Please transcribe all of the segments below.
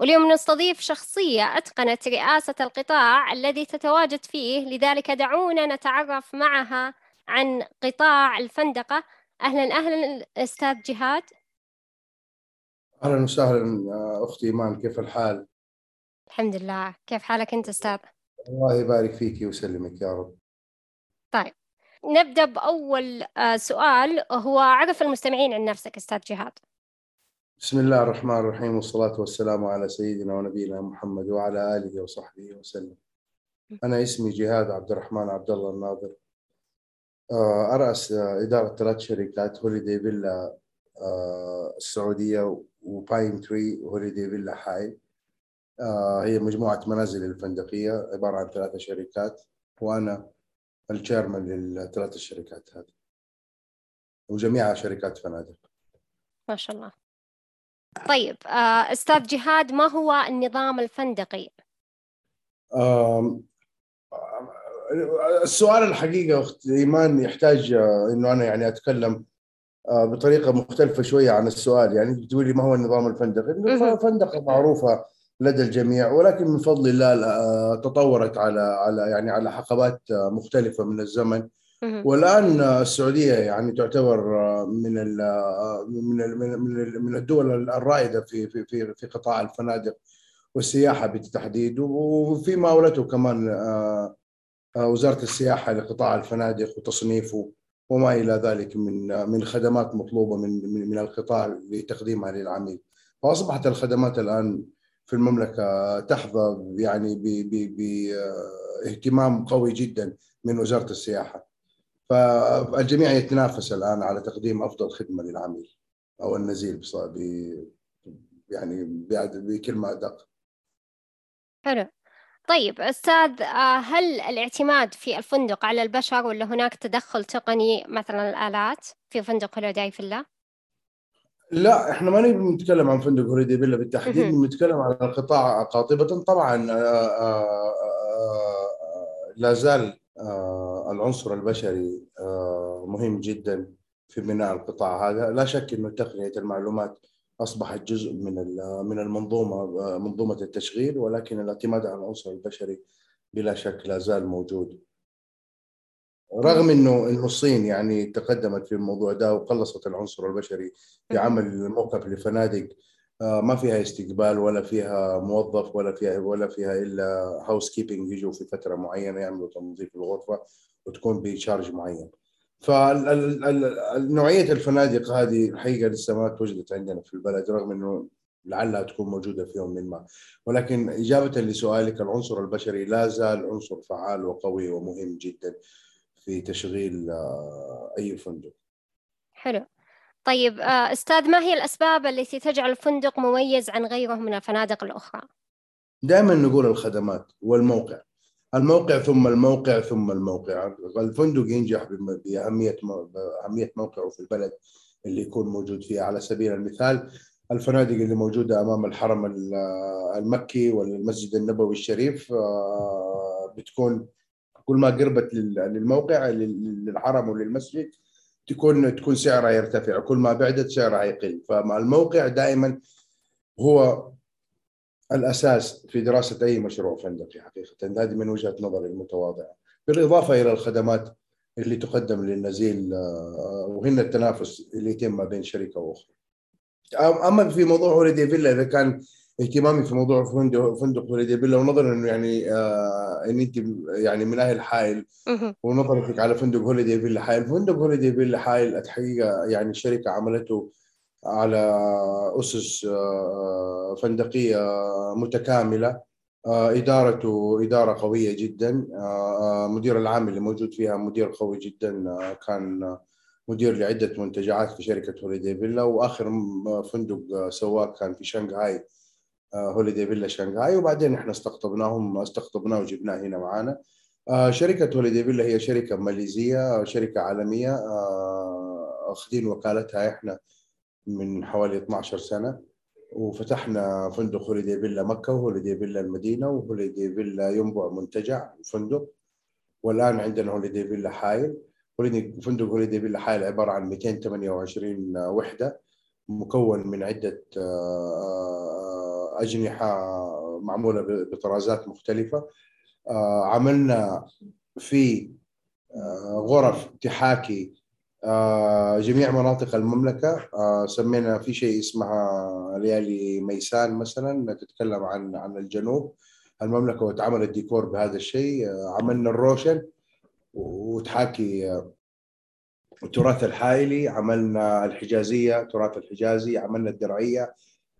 واليوم نستضيف شخصية أتقنت رئاسة القطاع الذي تتواجد فيه لذلك دعونا نتعرف معها عن قطاع الفندقة. أهلا أهلا أستاذ جهاد. أهلا وسهلا أختي إيمان كيف الحال؟ الحمد لله. كيف حالك أنت أستاذ؟ الله يبارك فيك ويسلمك يا رب. طيب نبدأ بأول آه، سؤال هو عرف المستمعين عن نفسك أستاذ جهاد. بسم الله الرحمن الرحيم والصلاة والسلام على سيدنا ونبينا محمد وعلى آله وصحبه وسلم. أنا اسمي جهاد عبد الرحمن عبد الله الناظر. آه، أرأس إدارة ثلاث شركات هوليدي فيلا آه، السعودية وباين تري وهوليدي فيلا حاي هي مجموعة منازل الفندقية عبارة عن ثلاثة شركات وأنا الشيرمان للثلاث الشركات هذه وجميعها شركات فنادق. ما شاء الله. طيب آه، أستاذ جهاد ما هو النظام الفندقي؟ السؤال الحقيقة أخت إيمان يحتاج آه، إنه أنا يعني أتكلم آه، بطريقة مختلفة شوية عن السؤال يعني بتقولي ما هو النظام الفندقي؟ الفندقة معروفة لدى الجميع ولكن من فضل الله تطورت على على يعني على حقبات مختلفة من الزمن والآن السعودية يعني تعتبر من من من من الدول الرائدة في في في في قطاع الفنادق والسياحة بالتحديد وفي اولته كمان آه، آه، وزارة السياحة لقطاع الفنادق وتصنيفه وما إلى ذلك من من خدمات مطلوبة من من من القطاع لتقديمها للعميل. فأصبحت الخدمات الآن في المملكة تحظى يعني باهتمام قوي جدا من وزارة السياحة. فالجميع يتنافس الآن على تقديم أفضل خدمة للعميل أو النزيل ب يعني بكلمه أدق. حلو. طيب أستاذ آه، هل الاعتماد في الفندق على البشر ولا هناك تدخل تقني مثلا الآلات في فندق هوليداي فيلا؟ لا إحنا ما نبي نتكلم عن فندق هوليداي فيلا بالتحديد نتكلم عن القطاع قاطبة. طبعا آه، آه، لا زال العنصر البشري آه، مهم جدا في بناء القطاع هذا. لا شك إنه تقنية المعلومات أصبحت جزء من من المنظومة آه، منظومة التشغيل ولكن الاعتماد على العنصر البشري بلا شك لا زال موجود. رغم إنه إنه الصين يعني تقدمت في الموضوع ده وقلصت العنصر البشري في عمل موقف لفنادق آه، ما فيها استقبال ولا فيها موظف ولا فيها ولا فيها إلا هاوس كيبنج يجوا في فترة معينة يعملوا تنظيف الغرفة وتكون بشارج معين. فنوعيه الفنادق هذه الحقيقة لسه ما توجدت عندنا في البلد رغم إنه لعلها تكون موجودة في يوم من ما ولكن إجابة لسؤالك العنصر البشري لا زال عنصر فعال وقوي ومهم جدا في تشغيل آه، أي فندق. حلو. طيب آه، أستاذ ما هي الأسباب التي تجعل الفندق مميز عن غيره من الفنادق الأخرى؟ دائما نقول الخدمات والموقع. الموقع ثم الموقع ثم الموقع. الفندق ينجح بأهمية أهمية موقعه في البلد اللي يكون موجود فيها. على سبيل المثال الفنادق اللي موجودة أمام الحرم المكي والمسجد النبوي الشريف آه، بتكون كل ما قربت للموقع للحرم وللمسجد تكون تكون سعرها يرتفع. كل ما بعدت سعرها يقل. فالموقع دائما هو الأساس في دراسة أي مشروع فندقي حقيقة. هذه من وجهة نظري المتواضعة. بالإضافة إلى الخدمات اللي تقدم للنزيل آه، وهنا التنافس اللي يتم ما بين شركة وأخرى. أما في موضوع هوليدي فيلا إذا كان اهتمامي في موضوع فندق فندق هوليدي فيلا ونظرا إنه يعني آه إن أنت يعني من أهل حائل ونظرتك على فندق هوليدي فيلا حائل فندق هوليدي فيلا حائل الحقيقة يعني الشركة عملته على أسس آه فندقية متكاملة آه إدارته إدارة قوية جدا آه, آه، مدير العام اللي موجود فيها مدير قوي جدا آه، كان مدير لعدة منتجعات في شركة هوليدي فيلا وآخر فندق آه، سواه كان في شنغهاي. هوليدي فيلا شنغهاي وبعدين إحنا استقطبناهم استقطبناه وجبناه هنا معانا. آه شركة هوليدي فيلا هي شركة ماليزية شركة عالمية آه أخذين وكالتها إحنا من حوالي 12 سنة. وفتحنا فندق هوليدي فيلا مكة وهوليدي فيلا المدينة وهوليدي فيلا ينبع منتجع فندق. والآن عندنا هوليدي فيلا حايل فندق هوليدي فيلا حايل عبارة عن 228 وحدة مكون من عدة آه، أجنحة معمولة بطرازات مختلفة. آه، عملنا في آه، غرف تحاكي جميع مناطق المملكة. سمينا في شيء اسمها ليالي ميسان مثلا تتكلم عن عن الجنوب. المملكة وتعمل الديكور بهذا الشيء. عملنا الروشن وتحاكي التراث الحائلي. عملنا الحجازية تراث الحجازي. عملنا الدرعية.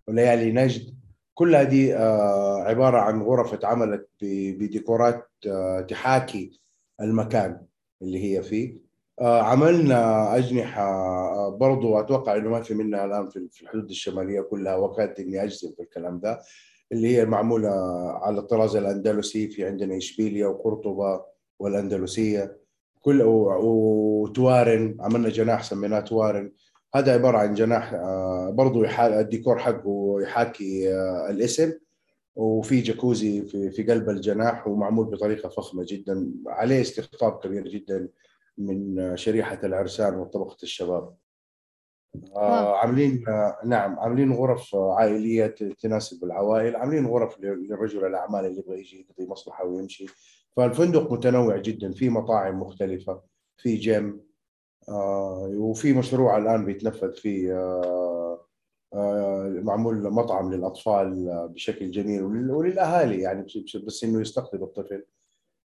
وليالي نجد. كل هذه آه، عبارة عن غرف اتعملت بديكورات آه، تحاكي المكان اللي هي فيه. آه، عملنا أجنحة برضو أتوقع أنه ما في منها الآن في الحدود الشمالية كلها وكانت إني أجزم في الكلام ده اللي هي معمولة على الطراز الأندلسي في عندنا إشبيليا وقرطبة والأندلسية كل وتوارن عملنا جناح سميناه توارن. هذا عبارة عن جناح آه، برضه الديكور حقه يحاكي آه، الاسم وفي جاكوزي في في قلب الجناح ومعمول بطريقة فخمة جدا عليه استقطاب كبير جدا من شريحة العرسان وطبقة الشباب. آه عاملين آه نعم عاملين غرف عائلية تناسب العوائل عاملين غرف لرجل الأعمال اللي يبغى يجي يقضي مصلحة ويمشي. فالفندق متنوع جدا في مطاعم مختلفة في جيم آه وفي مشروع الآن بيتنفذ فيه آه آه معمول مطعم للأطفال بشكل جميل وللأهالي يعني بس إنه يستقطب الطفل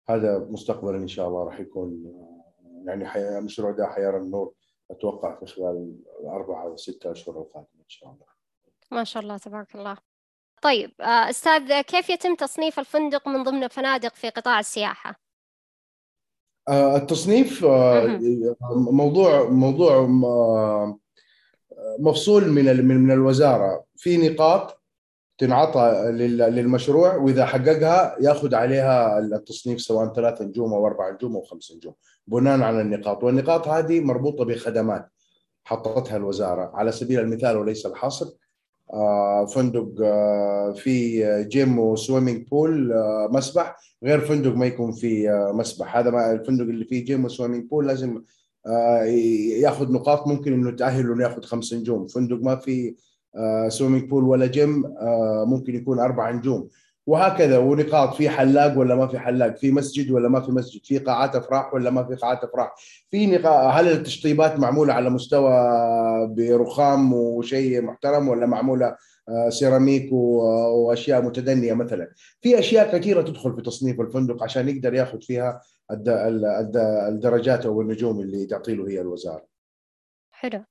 هذا مستقبلا إن شاء الله راح يكون آه، يعني المشروع ده حيرى النور أتوقع في خلال الاربعه أو ستة أشهر القادمه إن شاء الله. ما شاء الله تبارك الله. طيب آه، أستاذ كيف يتم تصنيف الفندق من ضمن الفنادق في قطاع السياحة؟ آه، التصنيف آه، موضوع موضوع مفصول من من الوزارة. في نقاط تنعطى للمشروع وإذا حققها يأخذ عليها التصنيف سواء ثلاث نجوم أو أربع نجوم أو خمس نجوم بناء على النقاط. والنقاط هذه مربوطة بخدمات حطتها الوزارة. على سبيل المثال وليس الحصر آه، فندق آه، في جيم وسويمنج بول آه، مسبح. غير فندق ما يكون فيه مسبح. هذا ما الفندق اللي فيه جيم و swimming pool لازم ياخذ نقاط. ممكن إنه تأهله إنه ياخذ خمس نجوم. فندق ما في swimming pool ولا جيم ممكن يكون أربع نجوم. وهكذا ونقاط في حلاق ولا ما في حلاق في مسجد ولا ما في مسجد في قاعات أفراح ولا ما في قاعات أفراح في نقاط هل التشطيبات معمولة على مستوى برخام وشيء محترم ولا معمولة آه، سيراميك وأشياء متدنية مثلا؟ في أشياء كثيرة تدخل في تصنيف الفندق عشان يقدر يأخذ فيها الدرجات أو النجوم اللي تعطي له هي الوزارة. حلو.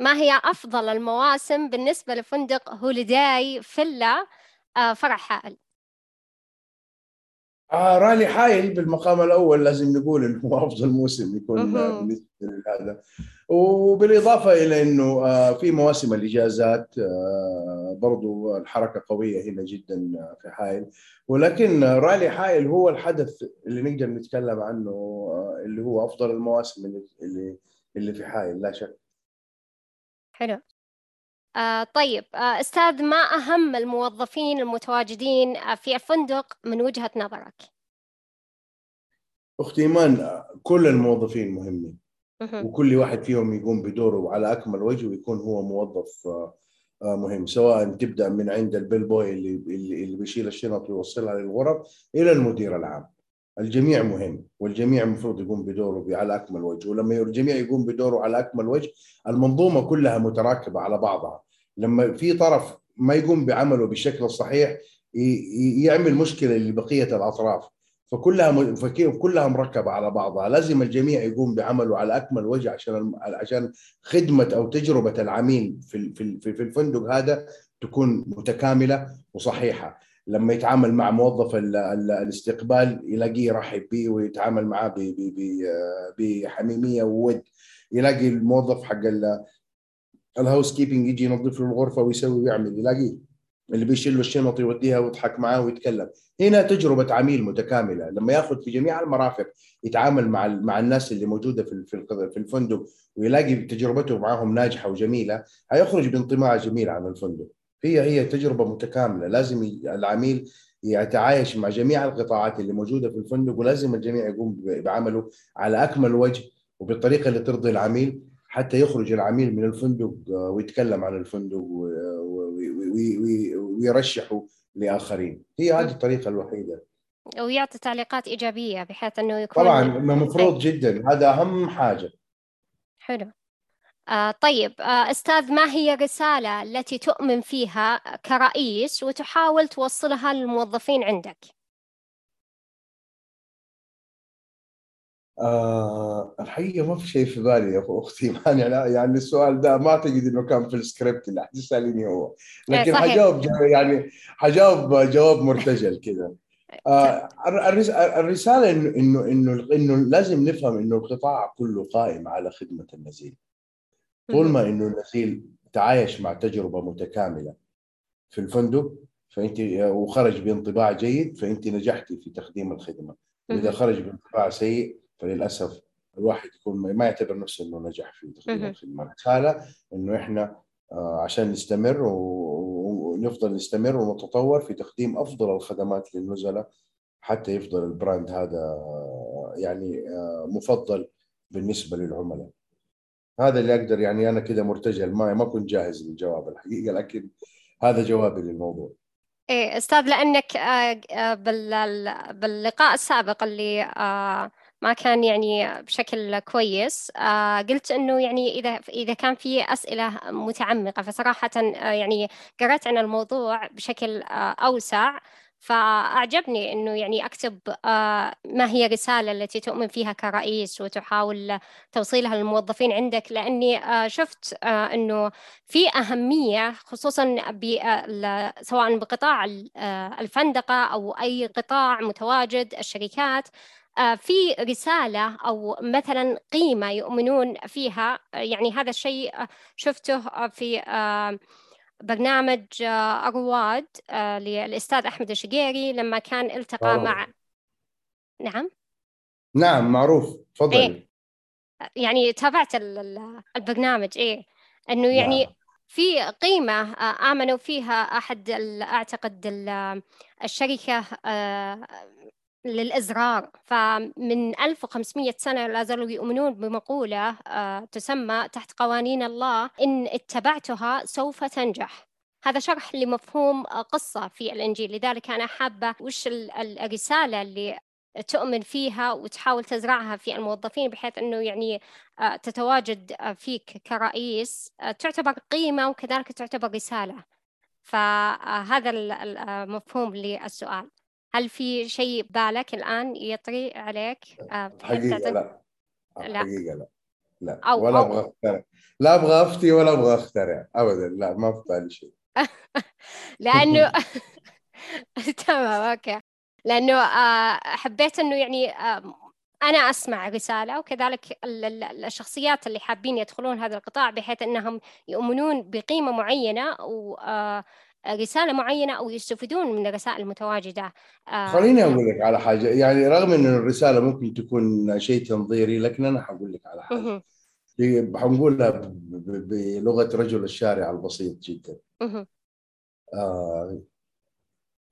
ما هي أفضل المواسم بالنسبة لفندق هوليداي فيلا؟ آه، فرع حائل. آه رالي حايل بالمقام الأول لازم نقول إنه هو أفضل موسم يكون بالنسبة لهذا. وبالاضافه إلى إنه آه في مواسم الإجازات آه برضو الحركة قوية هنا جدا في حايل ولكن رالي حايل هو الحدث اللي نقدر نتكلم عنه آه اللي هو أفضل المواسم اللي اللي في حايل لا شك. حلو. آه طيب آه أستاذ ما أهم الموظفين المتواجدين آه، في الفندق من وجهة نظرك؟ أختي إيمان كل الموظفين مهمين. وكل واحد فيهم يقوم بدوره على أكمل وجه ويكون هو موظف آه، آه، مهم. سواء تبدأ من عند البيل بوي اللي اللي بيشيل الشنط ويوصلها للغرف إلى المدير العام. الجميع مهم والجميع المفروض يقوم بدوره على أكمل وجه ولما الجميع يقوم بدوره على أكمل وجه المنظومة كلها متراكبة على بعضها. لما في طرف ما يقوم بعمله بالشكل الصحيح يعمل مشكلة لبقية الأطراف. فكلها كلها مركبة على بعضها. لازم الجميع يقوم بعمله على أكمل وجه عشان عشان خدمة أو تجربة العميل في في في الفندق هذا تكون متكاملة وصحيحة. لما يتعامل مع موظف الاستقبال يلاقيه يرحب به ويتعامل معاه بحميمية وود. يلاقي الموظف حق الهاوس كيبنج يجي ينظف له الغرفة ويسوي ويعمل يلاقيه. اللي بيشيل له الشنط يوديها ويضحك معاه ويتكلم. هنا تجربة عميل متكاملة. لما ياخذ في جميع المرافق يتعامل مع مع الناس اللي موجودة في في الفندق ويلاقي تجربته معهم ناجحة وجميلة هيخرج بانطباع جميل عن الفندق. هي هي تجربة متكاملة. لازم العميل يتعايش مع جميع القطاعات اللي موجودة في الفندق ولازم الجميع يقوم بعمله على أكمل وجه وبالطريقة اللي ترضي العميل حتى يخرج العميل من الفندق ويتكلم عن الفندق ويرشحه لآخرين. هي هذه الطريقة الوحيدة. ويعطي تعليقات إيجابية بحيث أنه يكون طبعا مفروض جدا. هذا أهم حاجة. حلو. آه طيب آه أستاذ ما هي الرسالة التي تؤمن فيها كرئيس وتحاول توصلها للموظفين عندك؟ آه الحقيقة ما في شيء في بالي يا أختي. يعني يعني السؤال ده ما أعتقد إنه كان في السكريبت اللي حتسأليني هو. إيه، لكن حجاوب يعني حجاوب جواب مرتجل كذا. آه الرسالة إنه إنه إنه إنه لازم نفهم إنه القطاع كله قائم على خدمة النزيل. طول ما إنه النسيل تعايش مع تجربة متكاملة في الفندق فأنت وخرج بانطباع جيد فأنت نجحتي في تقديم الخدمة. واذا خرج بانطباع سيء فللأسف الواحد يكون ما يعتبر نفسه إنه نجح في تقديم الخدمة. الرساله إنه إحنا آه، عشان نستمر ونفضل نستمر ونتطور في تقديم أفضل الخدمات للنزلاء حتى يفضل البراند هذا يعني آه، مفضل بالنسبة للعملاء. هذا اللي أقدر يعني أنا كذا مرتجل ما ما كنت جاهز للجواب الحقيقة لكن هذا جوابي للموضوع. إيه أستاذ لأنك آه، آه، باللقاء السابق اللي آه، ما كان يعني بشكل كويس قلت إنه يعني إذا إذا كان في أسئلة متعمقة فصراحة يعني قرأت عن الموضوع بشكل أوسع. فأعجبني أنه يعني أكتب آه، ما هي الرسالة التي تؤمن فيها كرئيس وتحاول توصيلها للموظفين عندك لأني آه، شفت آه، أنه في أهمية خصوصا سواء بقطاع الفندقة أو أي قطاع متواجد الشركات في رسالة أو مثلا قيمة يؤمنون فيها. يعني هذا الشيء شفته في برنامج آه، أرواد آه، للأستاذ أحمد الشقيري لما كان التقى معروف. مع نعم نعم معروف تفضل إيه؟ يعني تابعت البرنامج إيه إنه يعني نعم. في قيمة آه، آمنوا فيها أحد أعتقد الشركة للإزرار. فمن 1500 سنة لا زالوا يؤمنون بمقولة آه، تسمى تحت قوانين الله إن اتبعتها سوف تنجح. هذا شرح لمفهوم آه، قصة في الإنجيل. لذلك أنا حابة وش الرسالة اللي تؤمن فيها وتحاول تزرعها في الموظفين بحيث إنه يعني آه، تتواجد فيك كرئيس. تعتبر قيمة وكذلك تعتبر رسالة. فهذا المفهوم للسؤال. هل في شيء بالك الآن يطري عليك؟ آه، حقيقة لا. حقيقة لا. لا. أو ولا أبغى أخترع. لا أبغى أفتي ولا أبغى أخترع. ابدا. لا ما في بالي شيء. لأنه تمام أوكي. لأنه آه، حبيت إنه يعني أنا أسمع رسالة وكذلك الشخصيات اللي حابين يدخلون هذا القطاع بحيث إنهم يؤمنون بقيمة معينة و آه، رسالة معينة أو يستفيدون من الرسائل المتواجدة. آه، خليني أقول لك على حاجة. يعني رغم أن الرسالة ممكن تكون شيء تنظيري لكن أنا حقول لك على حاجة. حنقولها بلغة رجل الشارع البسيط جدا. آه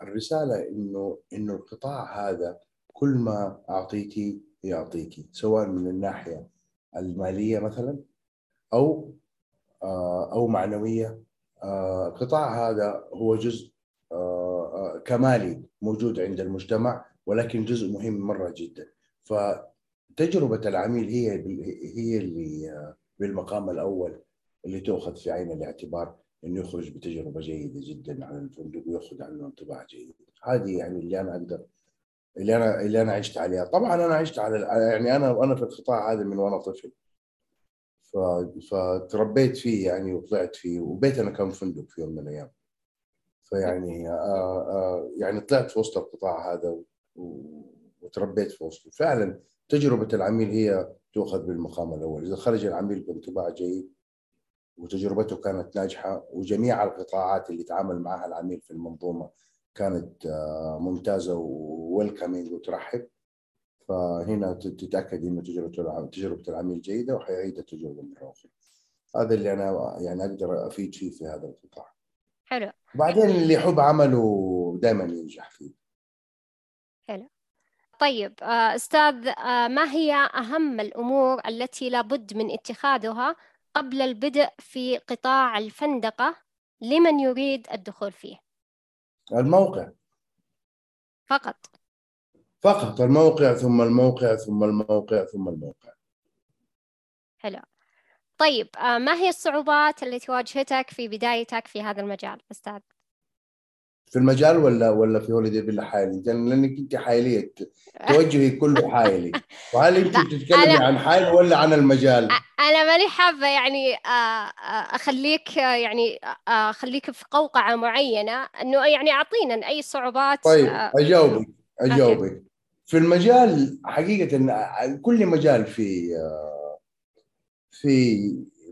الرسالة إنه إنه القطاع هذا كل ما أعطيتي يعطيكي سواء من الناحية المالية مثلا أو آه أو معنوية القطاع آه، هذا هو جزء آه، آه، كمالي موجود عند المجتمع ولكن جزء مهم مرة جدا. فتجربة العميل هي هي اللي بالمقام الأول اللي تؤخذ في عين الاعتبار إنه يخرج بتجربة جيدة جدا عن الفندق ويأخذ عنه انطباع جيد. هذه يعني اللي أنا أقدر اللي أنا اللي أنا عشت عليها. طبعا أنا عشت على يعني أنا أنا في القطاع هذا من وأنا طفل. فتربيت فيه يعني وطلعت فيه وبيتنا كان فندق في يوم من الأيام. فيعني آه، آه، يعني طلعت في وسط القطاع هذا وتربيت في وسطه. فعلا تجربة العميل هي تؤخذ بالمقام الأول. إذا خرج العميل بانطباع جيد وتجربته كانت ناجحة وجميع القطاعات اللي تعامل معها العميل في المنظومة كانت آه، ممتازة وويلكمينج وترحب فهنا تتأكد إنه تجربة تجربة العميل جيدة وحيعيد التجربة مره أخرى. هذا اللي أنا يعني أقدر أفيد فيه في هذا القطاع. حلو. بعدين اللي يحب عمله دائما ينجح فيه. حلو. طيب آه، أستاذ آه، ما هي أهم الأمور التي لابد من اتخاذها قبل البدء في قطاع الفندقة لمن يريد الدخول فيه؟ الموقع. فقط. فقط الموقع ثم الموقع ثم الموقع ثم الموقع حلو طيب آه، ما هي الصعوبات التي واجهتك في بدايتك في هذا المجال أستاذ؟ في المجال ولا ولا في هوليدي فيلا حالي؟ لأنك أنت حايلية توجهي كله حايلي وهل أنت بتتكلمي عن حايل ولا عن المجال؟ أنا ماني حابة يعني آه، آه، أخليك يعني أخليك في قوقعة معينة إنه يعني أعطينا أي صعوبات طيب أجاوبك أجاوبك في المجال حقيقة كل مجال في في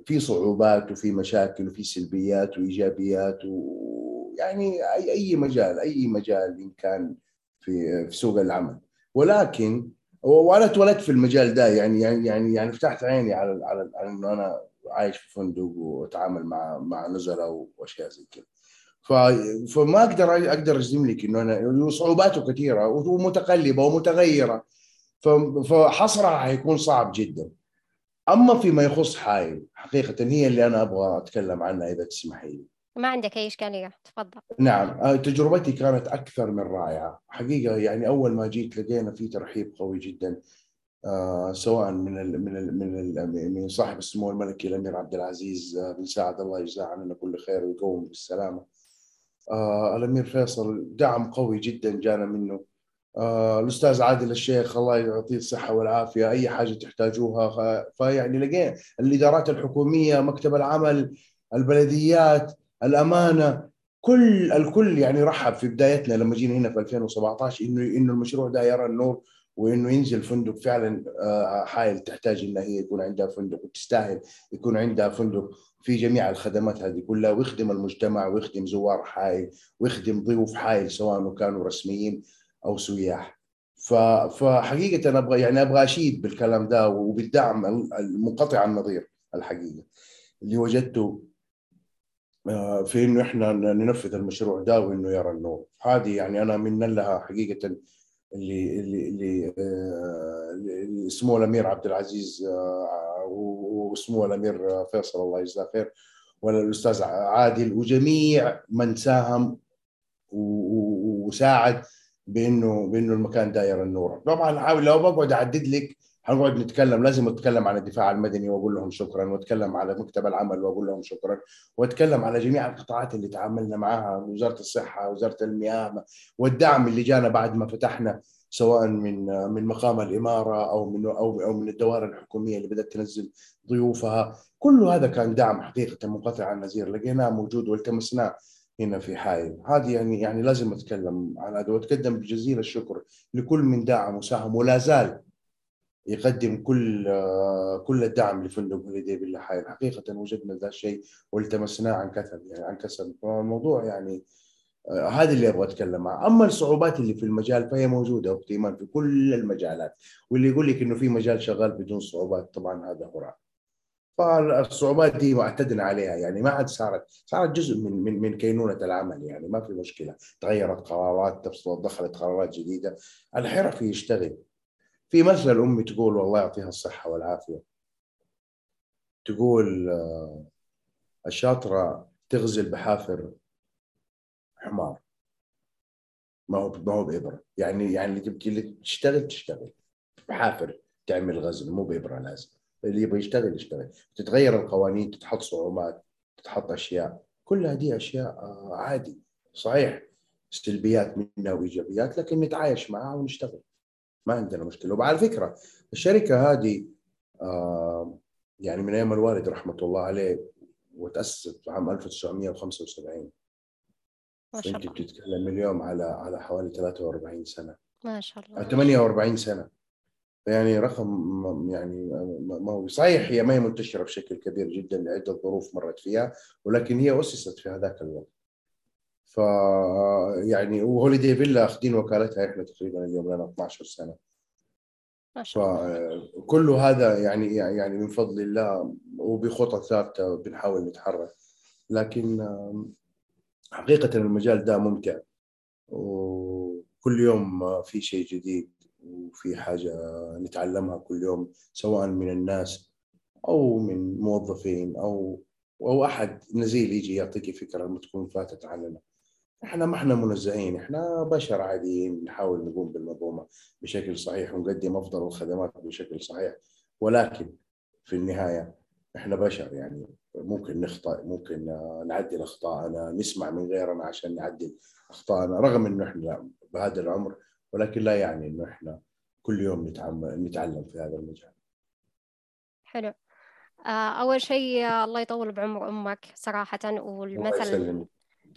في صعوبات وفي مشاكل وفي سلبيات وإيجابيات ويعني أي أي مجال أي مجال إن كان في في سوق العمل. ولكن وأنا اتولدت في المجال ده يعني يعني يعني يعني فتحت عيني على على, على إنه أنا عايش في فندق وأتعامل مع مع نزلاء وأشياء زي كذا فما أقدر أقدر أجزم لك إنه أنا صعوباته كثيرة ومتقلبة ومتغيرة. فحصرها حيكون صعب جدا. أما فيما يخص حايل حقيقة هي اللي أنا أبغى أتكلم عنها إذا تسمحي لي. ما عندك أي إشكالية تفضل. نعم آه، تجربتي كانت أكثر من رائعة. حقيقة يعني أول ما جيت لقينا في ترحيب قوي جدا آه سواء من ال من ال من ال من صاحب السمو الملكي الأمير عبد العزيز آه بن سعد الله يجزاه عننا كل خير ويقوم بالسلامة. آه الأمير فيصل دعم قوي جدا جانا منه. آه الأستاذ عادل الشيخ الله يعطيه الصحة والعافية أي حاجة تحتاجوها. فيعني لقينا الإدارات الحكومية مكتب العمل البلديات الأمانة كل الكل يعني رحب في بدايتنا لما جينا هنا في 2017 انه إنه المشروع ده يرى النور. وإنه ينزل فندق فعلا آه، حائل تحتاج انها هي يكون عندها فندق وتستاهل يكون عندها فندق في جميع الخدمات هذه كلها ويخدم المجتمع ويخدم زوار حائل ويخدم ضيوف حائل سواء كانوا رسميين أو سياح. فحقيقة أنا أبغى يعني أبغى أشيد بالكلام ده وبالدعم المنقطع النظير الحقيقة اللي وجدته آه، في إنه إحنا ننفذ المشروع ده وإنه يرى النور. هذه يعني أنا من لها حقيقة اللي اللي اللي, آه، سمو الأمير عبد العزيز آه، وسمو الأمير فيصل الله يجزاه خير والأستاذ عادل وجميع من ساهم وساعد بأنه بأنه المكان داير النور. طبعا لو بقعد اعدد لك حنقعد نتكلم لازم أتكلم عن الدفاع المدني وأقول لهم شكرا وأتكلم على مكتب العمل وأقول لهم شكرا وأتكلم على جميع القطاعات اللي تعاملنا معها وزارة الصحة وزارة المياه والدعم اللي جانا بعد ما فتحنا سواء من من مقام الإمارة أو من أو أو من الدوائر الحكومية اللي بدأت تنزل ضيوفها. كل هذا كان دعم حقيقة منقطع النظير لقيناه موجود والتمسناه هنا في حائل هذه يعني يعني لازم أتكلم عن هذا. وأتقدم بجزيل الشكر لكل من دعم وساهم ولا زال يقدم كل كل الدعم لفندق هوليدي بالله حائل حقيقة وجدنا ذا الشيء والتمسناه عن كثب يعني عن كسب فالموضوع يعني آه، هذا اللي أبغى أتكلم عنه، أما الصعوبات اللي في المجال فهي موجودة أختي إيمان في كل المجالات، واللي يقول لك إنه في مجال شغال بدون صعوبات طبعا هذا هراء. فالصعوبات دي اعتدنا عليها يعني ما عاد صارت صارت جزء من من من كينونة العمل يعني ما في مشكلة، تغيرت قرارات دخلت قرارات جديدة، الحرفي يشتغل. في مثل امي تقول والله يعطيها الصحة والعافية. تقول آه، الشاطرة تغزل بحافر حمار. ما هو ما هو بإبرة. يعني يعني اللي تبكي اللي تشتغل تشتغل. بحافر تعمل غزل مو بإبرة لازم. اللي يبغى يشتغل يشتغل. تتغير القوانين تتحط صعوبات تتحط أشياء. كلها دي أشياء آه، عادي. صحيح سلبيات منها وإيجابيات لكن نتعايش معها ونشتغل. ما عندنا مشكلة. وعلى فكرة الشركة هذه آه، يعني من أيام الوالد رحمة الله عليه وتأسست عام 1975 ما شاء الله. انت بتتكلم اليوم على على حوالي 43 سنة. ما شاء الله. 48 سنة. يعني رقم يعني ما هو صحيح هي ما هي منتشرة بشكل كبير جدا لعدة ظروف مرت فيها ولكن هي أسست في هذاك الوقت. ف يعني وهوليدي فيلا اخذين وكالتها إحنا تقريبا اليوم لنا 12 سنة. ما شاء الله. فكل هذا يعني يعني من فضل الله وبخطى ثابتة بنحاول نتحرك. لكن حقيقة المجال ده ممتع. وكل يوم في شيء جديد وفي حاجة نتعلمها كل يوم سواء من الناس أو من موظفين أو أو أحد نزيل يجي يعطيك فكرة لما تكون فاتت علينا. إحنا ما إحنا منزهين إحنا بشر عاديين نحاول نقوم بالمنظومة بشكل صحيح ونقدم أفضل الخدمات بشكل صحيح. ولكن في النهاية إحنا بشر يعني ممكن نخطأ ممكن نعدل أخطاءنا نسمع من غيرنا عشان نعدل أخطاءنا رغم إنه إحنا بهذا العمر ولكن لا يعني إنه إحنا كل يوم نتعلم في هذا المجال. حلو. آه، أول شيء الله يطول بعمر أمك صراحة. والمثل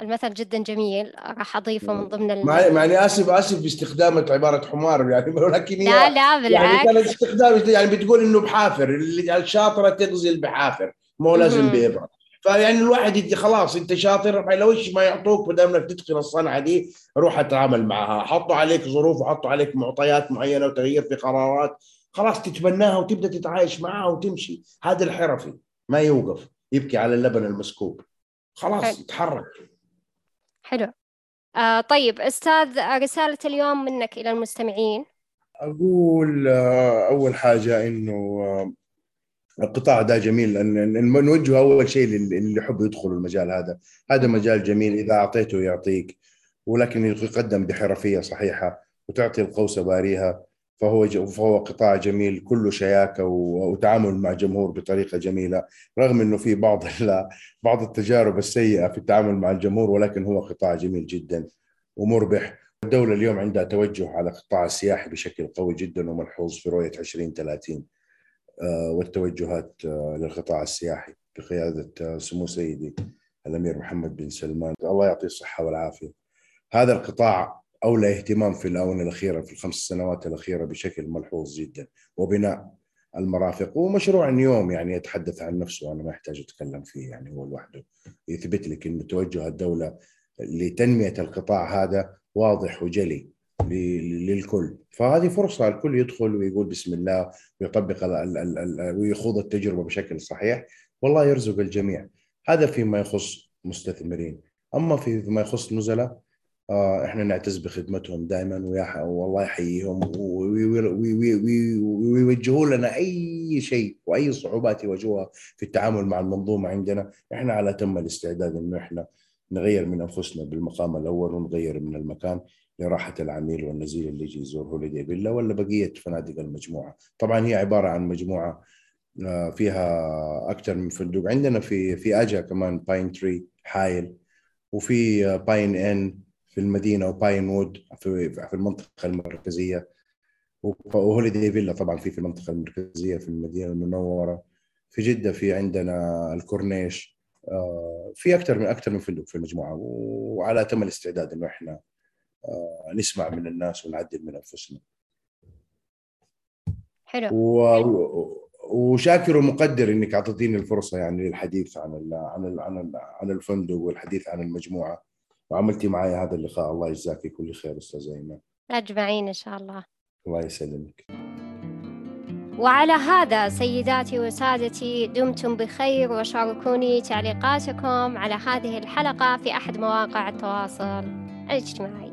المثل جدا جميل راح أضيفه من ضمن الم... مع إني آسف آسف باستخدام عبارة حمار يعني ولكن لا لا بالعكس يعني كان استخدام يعني بتقول إنه بحافر اللي الشاطرة تغزل بحافر مو لازم بابره فيعني الواحد يدي خلاص أنت شاطر لو إيش ما يعطوك ما دام انك تتقن الصنعة دي روح أتعامل معها. حطوا عليك ظروف وحطوا عليك معطيات معينة وتغيير في قرارات. خلاص تتبناها وتبدأ تتعايش معها وتمشي. هذا الحرفي ما يوقف يبكي على اللبن المسكوب. خلاص. يتحرك حلو. آه طيب أستاذ رسالة اليوم منك إلى المستمعين. أقول آه أول حاجة إنه آه القطاع ده جميل إن نوجه أول شيء اللي يحب يدخلوا المجال هذا. هذا مجال جميل إذا أعطيته يعطيك ولكن يقدم بحرفية صحيحة وتعطي القوسه باريها. فهو فهو قطاع جميل كله شياكة وتعامل مع جمهور بطريقة جميلة رغم إنه في بعض بعض التجارب السيئة في التعامل مع الجمهور ولكن هو قطاع جميل جدا ومربح. الدولة اليوم عندها توجه على القطاع السياحي بشكل قوي جدا وملحوظ في رؤية 2030 آه، والتوجهات آه، للقطاع السياحي بقيادة آه، سمو سيدي الأمير محمد بن سلمان. الله يعطيه الصحة والعافية. هذا القطاع أولى اهتمام في الآونة الأخيرة في الخمس سنوات الأخيرة بشكل ملحوظ جدا. وبناء المرافق. ومشروع نيوم يعني يتحدث عن نفسه وأنا ما أحتاج أتكلم فيه يعني هو لوحده. يثبت لك أن توجه الدولة لتنمية القطاع هذا واضح وجلي للكل. فهذه فرصة الكل يدخل ويقول بسم الله ويطبق ال ال ال ويخوض التجربة بشكل صحيح. والله يرزق الجميع. هذا فيما يخص مستثمرين. أما فيما يخص نزلاء إحنا نعتز بخدمتهم دائما والله يحييهم ويوجهوا لنا أي شيء وأي صعوبات يواجهوها في التعامل مع المنظومة عندنا. إحنا على تم الاستعداد إنه إحنا نغير من أنفسنا بالمقام الأول ونغير من المكان لراحة العميل والنزيل اللي يجي يزور هوليدي فيلا ولا بقية فنادق المجموعة. طبعا هي عبارة عن مجموعة آه، فيها أكثر من فندق. عندنا في في أجا كمان باين تري حايل. وفي باين إن في المدينة وباين وود في في المنطقة المركزية. وهوليدي فيلا طبعا في في المنطقة المركزية في المدينة المنورة. في جدة في عندنا الكورنيش. آه، في أكثر من أكثر من فندق في المجموعة. وعلى تم الاستعداد إنه إحنا آه، نسمع من الناس ونعدل من أنفسنا. حلو. و... وشاكر ومقدر إنك أعطيتيني الفرصة يعني للحديث عن ال... عن ال... عن ال... عن الفندق والحديث عن المجموعة. وعملتي معي هذا اللقاء. الله يجزاك كل خير أستاذ ايمن أجمعين إن شاء الله. الله يسلمك. وعلى هذا سيداتي وسادتي دمتم بخير وشاركوني تعليقاتكم على هذه الحلقة في أحد مواقع التواصل الاجتماعي.